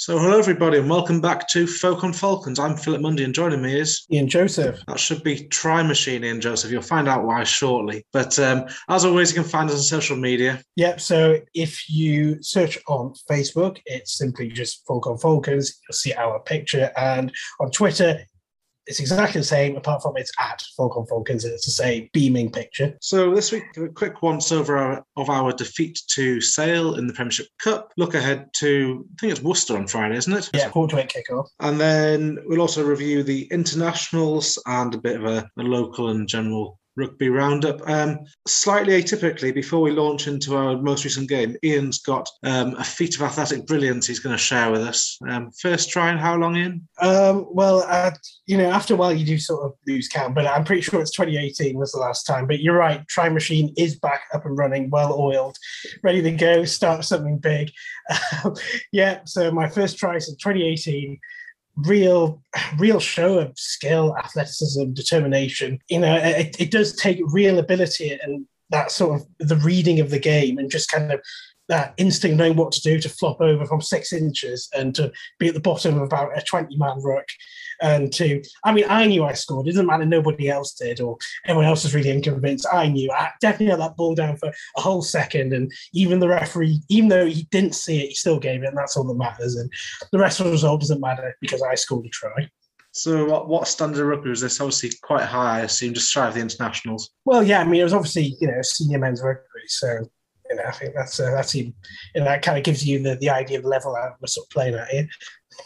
So, hello everybody, and welcome back to Folk on Falcons. I'm Philip Mundy, and joining me is Ian Joseph. That should be Try Machine, Ian Joseph. You'll find out why shortly. But um, as always, you can find us on social media. Yep. So, if you search on Facebook, it's simply just Folk on Falcons. You'll see our picture, and on Twitter, it's exactly the same, apart from it's at Falcon Falcons, and it's the same beaming picture. So this week, a quick once over of our defeat to Sale in the Premiership Cup. Look ahead to, I think it's Worcester on Friday, isn't it? Yeah, quarter to eight kickoff. And then we'll also review the internationals and a bit of a, a local and general rugby roundup. Um, slightly atypically, before we launch into our most recent game, Ian's got um, a feat of athletic brilliance he's going to share with us. Um, first try and how long in? Um, well, uh, you know, after a while you do sort of lose count, but I'm pretty sure it's 2018 was the last time. But you're right, Try Machine is back up and running, well oiled, ready to go, start something big. yeah, so my first try is in 2018 real real show of skill athleticism determination. You know it, it does take real ability and that sort of the reading of the game and just kind of that instinct knowing what to do to flop over from six inches and to be at the bottom of about a 20 man ruck and to I mean I knew I scored. It doesn't matter nobody else did or everyone else was really unconvinced. I knew I definitely had that ball down for a whole second and even the referee, even though he didn't see it, he still gave it and that's all that matters. And the rest of the result doesn't matter because I scored a try. So, what, what standard of rugby was this? Obviously, quite high, I assume, just shy of the internationals. Well, yeah, I mean, it was obviously you know senior men's rugby, so you know, I think that's uh, that's even, you know, that kind of gives you the, the idea of the level that we're sort of playing at here.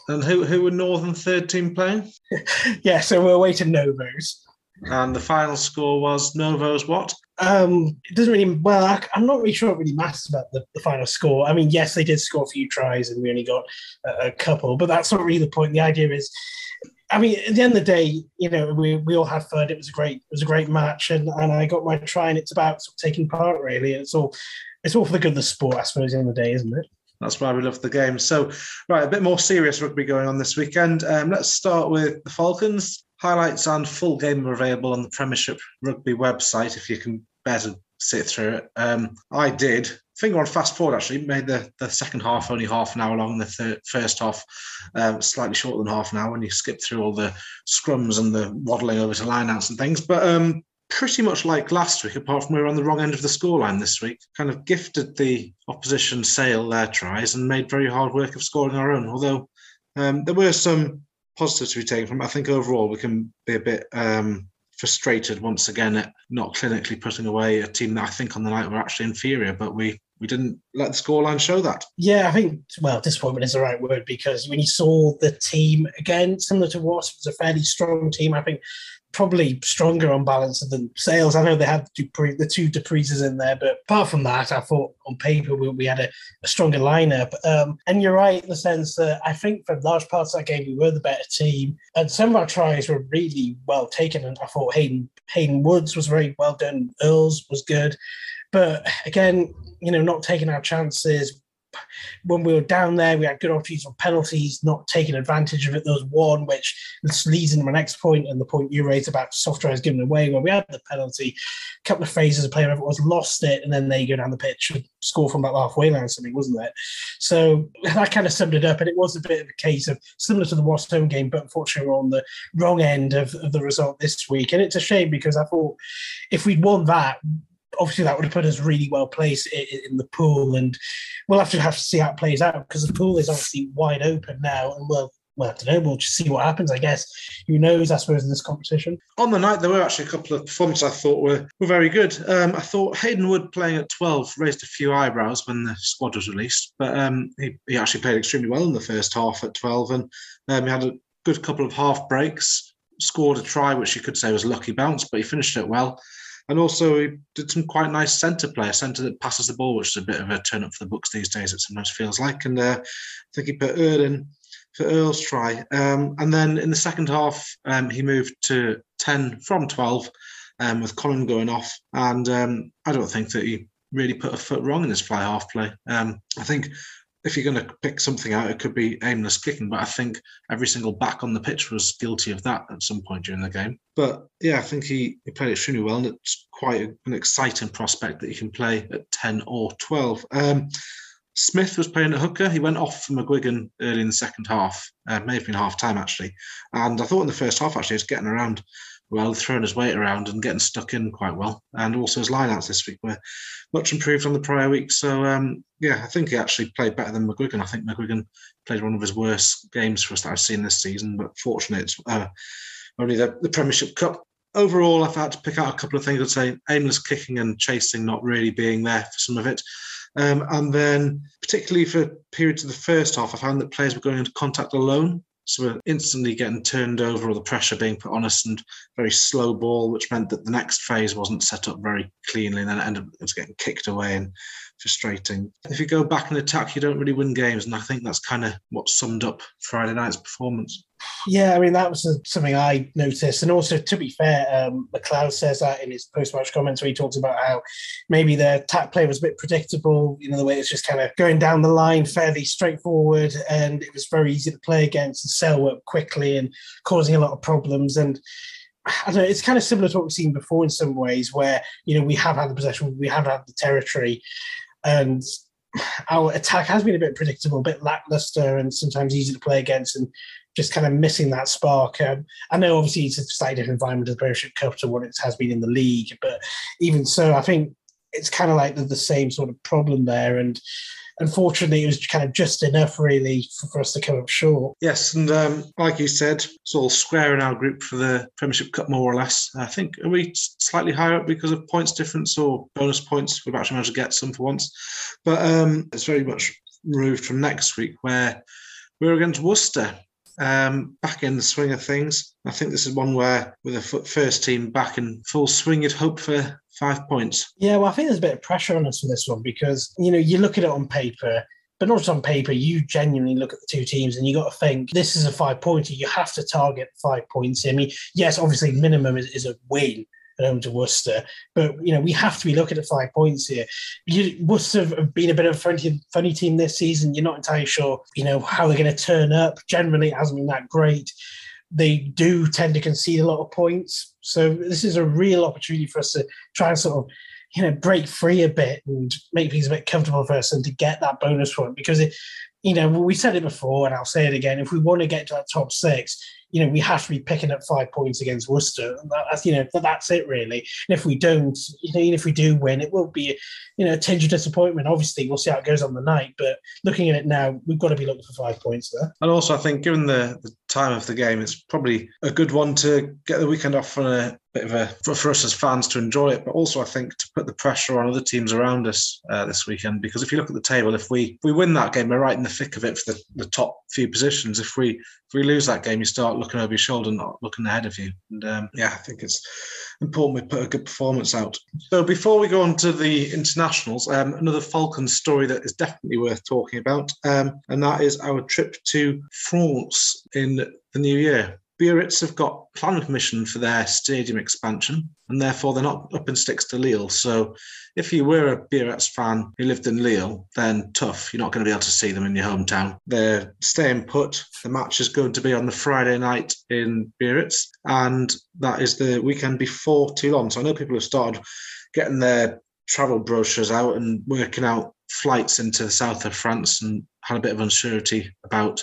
And who who were Northern third team playing? yeah, so we're away to Novos. And the final score was Novos what? Um, it doesn't really well. I, am not really sure it really matters about the, the, final score. I mean, yes, they did score a few tries, and we only got a, a couple, but that's not really the point. The idea is I mean, at the end of the day, you know, we, we all had fun. It was a great it was a great match, and, and I got my try. And it's about sort of taking part, really. It's all it's all for the good of the sport, I suppose, in the, the day, isn't it? That's why we love the game. So, right, a bit more serious rugby going on this weekend. Um, let's start with the Falcons. Highlights and full game are available on the Premiership Rugby website if you can bear to sit through it. Um, I did. Finger on fast forward actually made the, the second half only half an hour long. The third, first half um, slightly shorter than half an hour when you skip through all the scrums and the waddling over to lineouts and things. But um, pretty much like last week, apart from we were on the wrong end of the scoreline this week. Kind of gifted the opposition Sale their tries and made very hard work of scoring our own. Although um, there were some positives to be taken from. I think overall we can be a bit um, frustrated once again at not clinically putting away a team that I think on the night were actually inferior, but we we didn't let the scoreline show that. Yeah, I think well, disappointment is the right word because when you saw the team again, similar to Wasp, was a fairly strong team. I think probably stronger on balance than Sales. I know they had the, Dupree, the two du Preezes in there, but apart from that, I thought on paper we, we had a, a, stronger lineup. Um, and you're right in the sense that I think for large parts of that game we were the better team, and some of our tries were really well taken. And I thought Hayden Hayden Woods was very well done. Earls was good, but again, you know, not taking our chances when we were down there, we had good opportunities for penalties, not taking advantage of it. There was one which leads into my next point, and the point you raised about soft tries given away, where we had the penalty, a couple of phases, a player it was lost it, and then they go down the pitch and score from about halfway line, or something, wasn't it? So that kind of summed it up, and it was a bit of a case of similar to the Wasp home game, but unfortunately we're on the wrong end of, of the result this week, and it's a shame because I thought if we'd won that, obviously that would have put us really well placed in, the pool, and we'll have to have to see how it plays out because the pool is obviously wide open now, and we'll. Well, I don't know. We'll just see what happens. I guess who knows? I suppose in this competition. On the night, there were actually a couple of performances I thought were were very good. Um, I thought Hayden Wood playing at twelve raised a few eyebrows when the squad was released, but um, he, he actually played extremely well in the first half at twelve, and um, he had a good couple of half breaks. Scored a try, which you could say was a lucky bounce, but he finished it well. And also, he did some quite nice centre play, a centre that passes the ball, which is a bit of a turn up for the books these days, it sometimes feels like. And uh, I think he put Earl in for Earl's try. Um, and then in the second half, um, he moved to 10 from 12 um, with Colin going off. And um, I don't think that he really put a foot wrong in his fly half play. Um, I think if you're going to pick something out, it could be aimless kicking. But I think every single back on the pitch was guilty of that at some point during the game. But yeah, I think he, he played extremely well, and it's quite an exciting prospect that he can play at 10 or 12. Um, Smith was playing at hooker. He went off for McGuigan early in the second half. Uh, may have been half time actually. And I thought in the first half actually he was getting around well, throwing his weight around and getting stuck in quite well. And also his lineouts this week were much improved on the prior week. So um, yeah, I think he actually played better than McGuigan. I think McGuigan played one of his worst games for us that I've seen this season. But fortunately, it's uh, only the, the Premiership Cup. Overall, I've had to pick out a couple of things. I'd say aimless kicking and chasing not really being there for some of it. Um, and then, particularly for periods of the first half, I found that players were going into contact alone. So we're instantly getting turned over or the pressure being put on us and very slow ball, which meant that the next phase wasn't set up very cleanly and then it ended up getting kicked away and frustrating. If you go back and attack, you don't really win games. And I think that's kind of what summed up Friday night's performance. Yeah, I mean, that was something I noticed. And also, to be fair, um, McLeod says that in his post match comments where he talks about how maybe the attack play was a bit predictable, you know, the way it's just kind of going down the line fairly straightforward. And it was very easy to play against and sell up quickly and causing a lot of problems. And I don't know, it's kind of similar to what we've seen before in some ways, where, you know, we have had the possession, we have had the territory. And our attack has been a bit predictable, a bit lackluster, and sometimes easy to play against. And just kind of missing that spark. Um, I know obviously it's a slightly different environment of the Premiership Cup to what it has been in the league, but even so, I think it's kind of like the, the same sort of problem there. And unfortunately, it was kind of just enough really for, for us to come up short. Yes, and um, like you said, it's all square in our group for the Premiership Cup, more or less. I think are we slightly higher up because of points difference or bonus points? We've actually managed to get some for once, but um, it's very much removed from next week where we're against Worcester um, back in the swing of things. I think this is one where, with a first team back in full swing, you'd hope for five points. Yeah, well, I think there's a bit of pressure on us for this one because you know you look at it on paper, but not just on paper. You genuinely look at the two teams and you got to think this is a five pointer. You have to target five points. I mean, yes, obviously minimum is, is a win, at home to Worcester. But you know, we have to be looking at five points here. You, Worcester have been a bit of a funny, funny team this season. You're not entirely sure, you know, how they're going to turn up. Generally, it hasn't been that great. They do tend to concede a lot of points. So this is a real opportunity for us to try and sort of you know break free a bit and make things a bit comfortable for us and to get that bonus point because it you know we said it before and i'll say it again if we want to get to that top six you know, we have to be picking up five points against Worcester. That's, you know, that's it really. And if we don't, you know, even if we do win, it will be, you know, a tinge of disappointment. Obviously, we'll see how it goes on the night. But looking at it now, we've got to be looking for five points there. And also, I think given the, the time of the game, it's probably a good one to get the weekend off on a bit of a for, for us as fans to enjoy it, but also I think to put the pressure on other teams around us uh, this weekend. Because if you look at the table, if we if we win that game, we're right in the thick of it for the, the top few positions. If we if we lose that game, you start looking over your shoulder, not looking ahead of you. And um, yeah, I think it's important we put a good performance out. So before we go on to the internationals, um, another Falcons story that is definitely worth talking about, um, and that is our trip to France in the new year. Biarritz have got planning permission for their stadium expansion, and therefore they're not up in sticks to Lille. So, if you were a Biarritz fan who lived in Lille, then tough. You're not going to be able to see them in your hometown. They're staying put. The match is going to be on the Friday night in Biarritz, and that is the weekend before Toulon. So, I know people have started getting their travel brochures out and working out flights into the south of France and had a bit of uncertainty about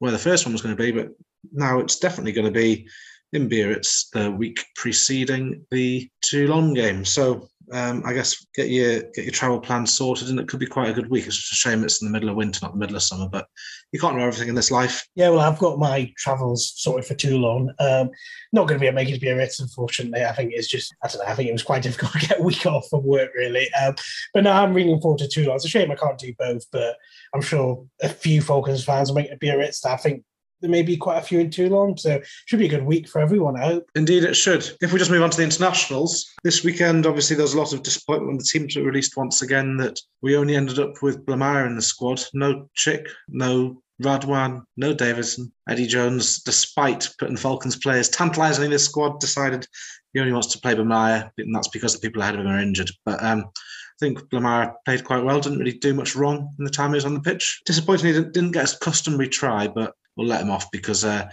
where the first one was going to be, but now it's definitely going to be in beer. It's the week preceding the Toulon game. So um, I guess get your get your travel plans sorted, and it could be quite a good week. It's just a shame it's in the middle of winter, not the middle of summer. But you can't know everything in this life. Yeah, well, I've got my travels sorted for Toulon. Um, not going to be able to make it to Biarritz, unfortunately. I think it's just I don't know. I think it was quite difficult to get a week off from work, really. Um, but no, I'm really looking forward to Toulon. It's a shame I can't do both, but I'm sure a few Falcons fans will make it Biarritz. I think there may be quite a few in Toulon. So it should be a good week for everyone, I hope. Indeed, it should. If we just move on to the internationals, this weekend, obviously, there's a lot of disappointment when the teams were released once again that we only ended up with Blamire in the squad. No Chick, no Radwan, no Davison. Eddie Jones, despite putting Falcons players tantalisingly in his squad, decided he only wants to play Blamire, and that's because the people ahead of him are injured. But um, I think Blamire played quite well, didn't really do much wrong in the time he was on the pitch. Disappointingly, didn't, didn't get his customary try, but we'll let him off because uh,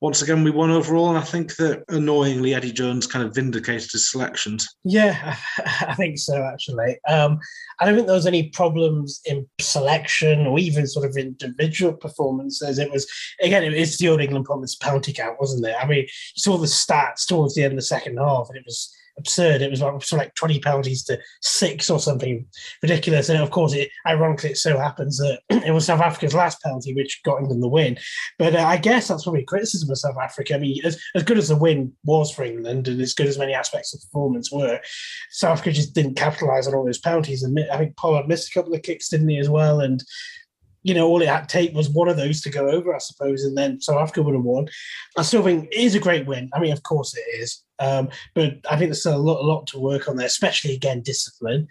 once again we won overall, and I think that annoyingly Eddie Jones kind of vindicated his selections. Yeah, I think so actually. Um, I don't think there was any problems in selection or even sort of individual performances. It was again, it was the old England promise penalty count, wasn't it? I mean, you saw the stats towards the end of the second half, and it was absurd. It was like, sort of like 20 penalties to six or something ridiculous. And of course, it ironically, it so happens that it was South Africa's last penalty which got England the win. But uh, I guess that's probably criticism of South Africa. I mean, as, as good as the win was for England and as good as many aspects of the performance were, South Africa just didn't capitalise on all those penalties. And I think Pollard missed a couple of kicks, didn't he, as well? And you know, all it had take was one of those to go over, I suppose, and then South Africa would have won. I still think it is a great win. I mean, of course it is, um, but I think there's still a lot, a lot to work on there, especially again discipline.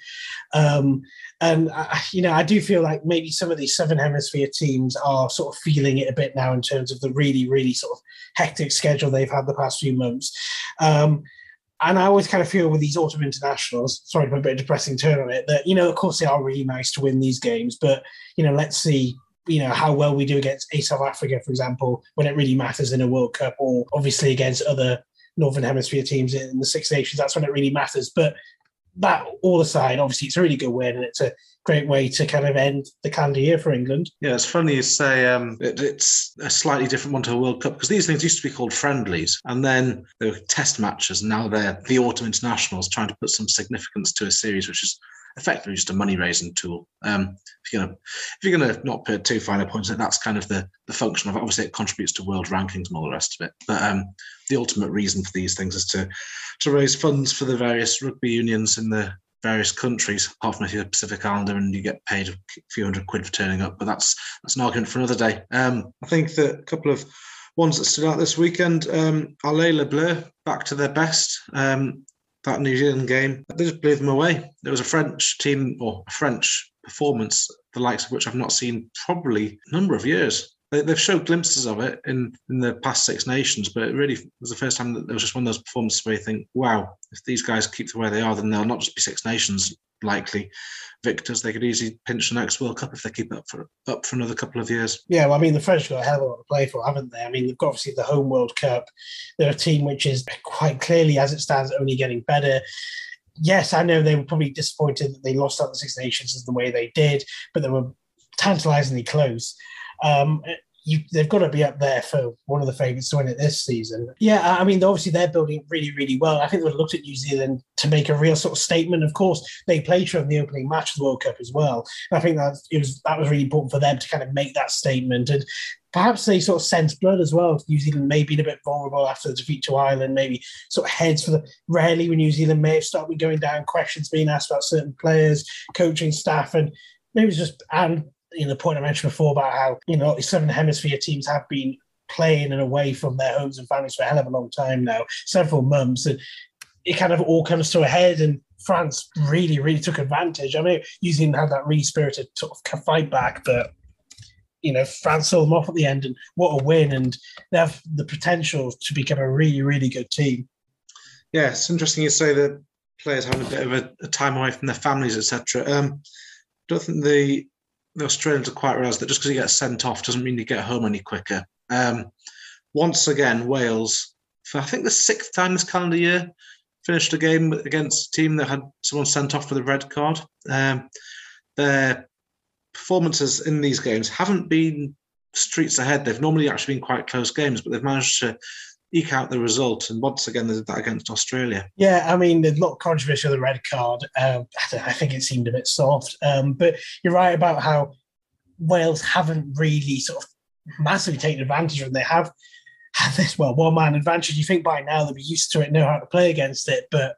Um, and I, you know, I do feel like maybe some of these Southern Hemisphere teams are sort of feeling it a bit now in terms of the really, really sort of hectic schedule they've had the past few months. Um, and I always kind of feel with these autumn internationals, sorry to put a bit of depressing turn on it, that, you know, of course they are really nice to win these games, but, you know, let's see, you know, how well we do against a South Africa, for example, when it really matters in a World Cup or obviously against other Northern Hemisphere teams in the Six Nations. That's when it really matters. But that all aside, obviously it's a really good win and it's a great way to kind of end the calendar year for England. Yeah, it's funny you say um, it, it's a slightly different one to a World Cup because these things used to be called friendlies and then they were test matches. And now they're the autumn internationals trying to put some significance to a series, which is effectively just a money raising tool. Um, if you're gonna if you're gonna not put too fine a point, that's kind of the the function of it. Obviously, it contributes to world rankings and all the rest of it. But um, the ultimate reason for these things is to to raise funds for the various rugby unions in the various countries, apart from if you're Pacific Islander and you get paid a few hundred quid for turning up. But that's that's an argument for another day. Um, I think that a couple of ones that stood out this weekend, um, Le Bleu back to their best. Um, that New Zealand game, they just blew them away. It was a French team or a French performance, the likes of which I've not seen probably a number of years. They, have showed glimpses of it in, in the past Six Nations, but it really was the first time that there was just one of those performances where you think, wow, if these guys keep the way they are, then they'll not just be Six Nations likely victors. They could easily pinch the next World Cup if they keep up for up for another couple of years. Yeah, well, I mean, the French got a hell of a lot to play for, haven't they? I mean, they've got obviously the home World Cup. They're a team which is quite clearly, as it stands, only getting better. Yes, I know they were probably disappointed that they lost out the Six Nations as the way they did, but they were tantalisingly close. Um, you, they've got to be up there for one of the favourites to win it this season. Yeah, I mean, obviously they're building really, really well. I think they would looked at New Zealand to make a real sort of statement. Of course, they played from the opening match of the World Cup as well. I think that it was that was really important for them to kind of make that statement and. Perhaps they sort of sense blood as well. New Zealand may be a bit vulnerable after the defeat to Ireland, maybe sort of heads for the rarely when New Zealand may have started going down, questions being asked about certain players, coaching staff, and maybe it's just and you know, the point I mentioned before about how, you know, Southern Hemisphere teams have been playing and away from their homes and families for a hell of a long time now, several months. And it kind of all comes to a head and France really, really took advantage. I mean, New Zealand had that really spirited sort of fight back, but you know, France sold them off at the end, and what a win! And they have the potential to become a really, really good team. Yeah, it's interesting you say that players having a bit of a, a time away from their families, etc. Um, I don't think the the Australians are quite realised that just because you get sent off doesn't mean you get home any quicker. Um, once again, Wales, for I think the sixth time this calendar year, finished a game against a team that had someone sent off with a red card. Um, their performances in these games haven't been streets ahead. They've normally actually been quite close games, but they've managed to eke out the result. And once again, they did that against Australia. Yeah, I mean, a lot of controversy the red card. Um, I, think it seemed a bit soft. Um, but you're right about how Wales haven't really sort of massively taken advantage of it. They have had this, well, one man advantage. You think by now they'll be used to it, know how to play against it. But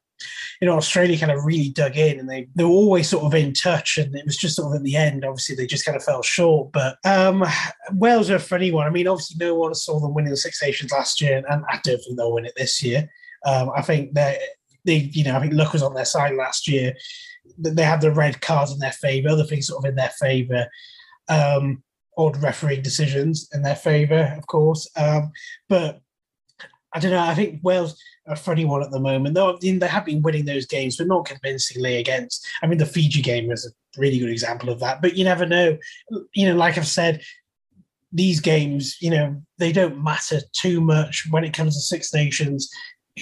you know, Australia kind of really dug in and they, they were always sort of in touch. And it was just sort of at the end, obviously, they just kind of fell short. But um, Wales are a funny one. I mean, obviously, no one saw them winning the Six Nations last year, and I don't think they'll win it this year. Um, I think they, they, you know, I think luck was on their side last year. They had the red cards in their favour, other things sort of in their favour. Um, odd refereeing decisions in their favour, of course. Um, but I don't know. I think Wales a funny one at the moment. Though they have been winning those games, but not convincingly against. I mean, the Fiji game was a really good example of that. But you never know. You know, like I've said, these games, you know, they don't matter too much when it comes to Six Nations.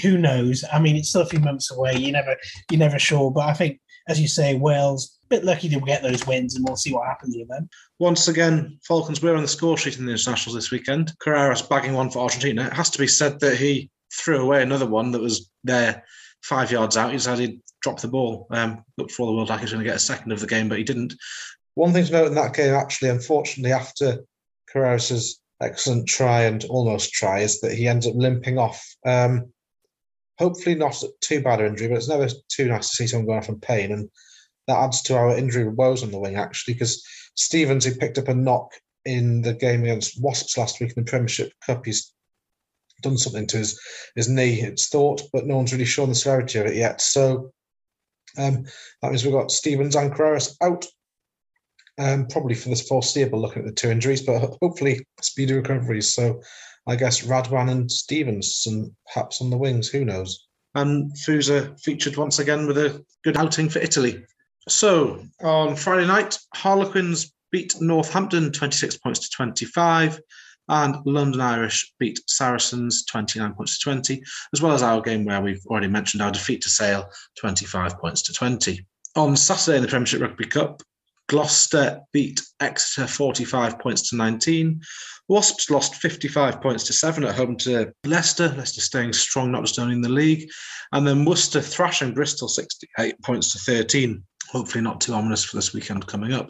Who knows? I mean, it's still a few months away. You never, you're never sure. But I think, as you say, Wales a bit lucky to get those wins, and we'll see what happens with them. Once again, Falcons were on the score sheet in the internationals this weekend. Carreras bagging one for Argentina. It has to be said that he threw away another one that was there five yards out. He decided he'd drop the ball. Um, looked for all the world like he was going to get a second of the game, but he didn't. One thing to note in that game, actually, unfortunately, after Carreras's excellent try and almost try, is that he ends up limping off. Um, hopefully not too bad an injury, but it's never too nice to see someone going off in pain. And that adds to our injury woes on the wing, actually, because Stevens, who picked up a knock in the game against Wasps last week in the Premiership Cup, he's done something to his, his knee, it's thought, but no one's really shown the severity of it yet. So um, that means we've got Stevens and Carreras out um, probably for this foreseeable, looking at the two injuries, but hopefully speedy recoveries. So I guess Radwan and Stevens, and perhaps on the wings, who knows? And Fusa featured once again with a good outing for Italy. So on Friday night, Harlequins beat Northampton 26 points to 25, and London Irish beat Saracens 29 points to 20, as well as our game where we've already mentioned our defeat to Sale 25 points to 20. On Saturday in the Premiership Rugby Cup, Gloucester beat Exeter 45 points to 19. Wasps lost 55 points to 7 at home to Leicester. Leicester staying strong, not just owning the league. And then Worcester thrashing Bristol 68 points to 13. Hopefully, not too ominous for this weekend coming up.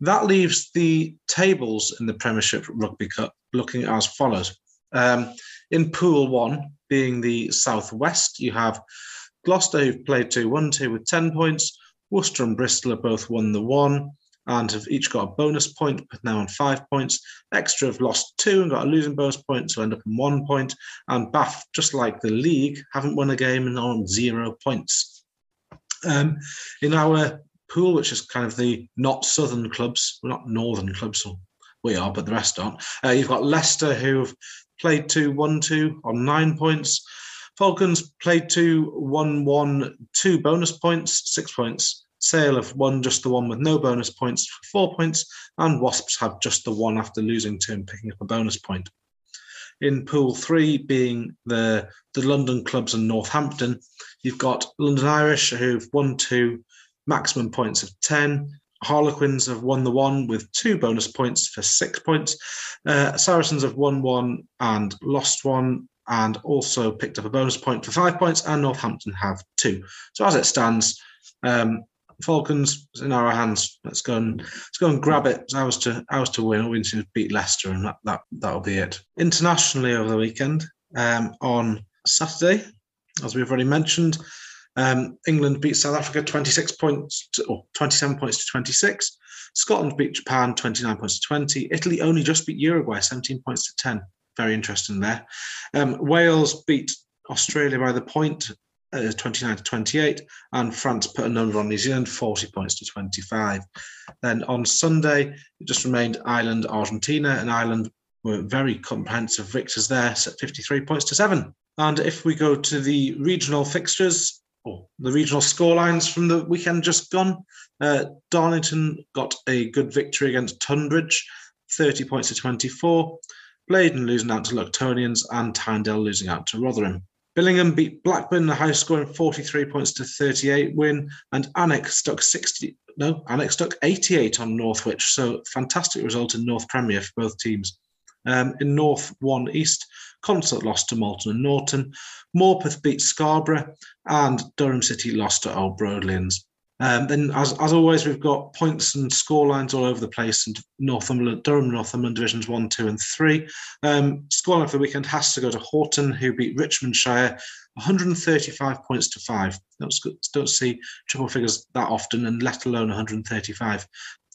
That leaves the tables in the Premiership Rugby Cup looking as follows. Um, in Pool 1, being the Southwest, you have Gloucester, who've played 2 1 2 with 10 points. Worcester and Bristol have both won the one and have each got a bonus point, but now on five points. Exeter have lost two and got a losing bonus point, so end up on one point. And Bath, just like the league, haven't won a game and are on zero points. Um, in our pool, which is kind of the not southern clubs, not northern clubs, we are, but the rest aren't. Uh, you've got Leicester, who have played 2 1 2 on nine points. Falcons played two, won one, two bonus points, six points. Sale have won just the one with no bonus points four points, and Wasps have just the one after losing two and picking up a bonus point. In Pool Three, being the the London clubs and Northampton, you've got London Irish who've won two, maximum points of ten. Harlequins have won the one with two bonus points for six points. Uh, Saracens have won one and lost one and also picked up a bonus point for five points, and Northampton have two. So as it stands, um, Falcons in our hands. Let's go and let's go and grab it. It's ours to ours to win. We need to beat Leicester, and that that that'll be it. Internationally over the weekend, um, on Saturday, as we've already mentioned, um, England beat South Africa 26 points to, or 27 points to 26. Scotland beat Japan 29 points to 20. Italy only just beat Uruguay 17 points to 10 very interesting there. Um, Wales beat Australia by the point, uh, 29 to 28, and France put a number on New Zealand, 40 points to 25. Then on Sunday, it just remained Ireland, Argentina, and Ireland were very comprehensive victors there, set 53 points to 7. And if we go to the regional fixtures, or the regional scorelines from the weekend just gone, uh, Darlington got a good victory against Tunbridge, 30 points to 24. Blaydon losing out to Luctonians and Tynedale losing out to Rotherham. Billingham beat Blackburn, a high scoring 43 points to 38 win, and Alnwick stuck 60. No, Alnwick stuck 88 on Northwich. So fantastic result in North Premier for both teams. Um, in North 1 East, Consett lost to Malton and Norton. Morpeth beat Scarborough, and Durham City lost to Old Brodleians. Um, then, as, as always, we've got points and score lines all over the place. And Northumberland, Durham, Northumberland divisions one, two, and three. Um, scoreline for the weekend has to go to Horton, who beat Richmondshire 135 points to five. Don't, don't see triple figures that often, and let alone 135.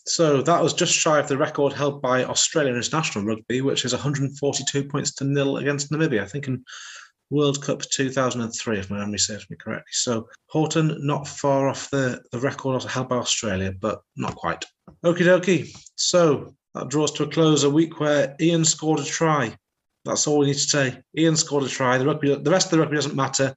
So that was just shy of the record held by Australian International Rugby, which is 142 points to nil against Namibia. I think in World Cup 2003, if my memory serves me correctly. So Horton not far off the, the record held by Australia, but not quite. Okie dokie. So that draws to a close a week where Ian scored a try. That's all we need to say. Ian scored a try. The rugby, the rest of the rugby doesn't matter.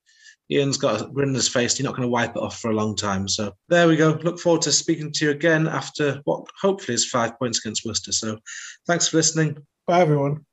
Ian's got a grin on his face. You're not going to wipe it off for a long time. So there we go. Look forward to speaking to you again after what hopefully is five points against Worcester. So thanks for listening. Bye, everyone.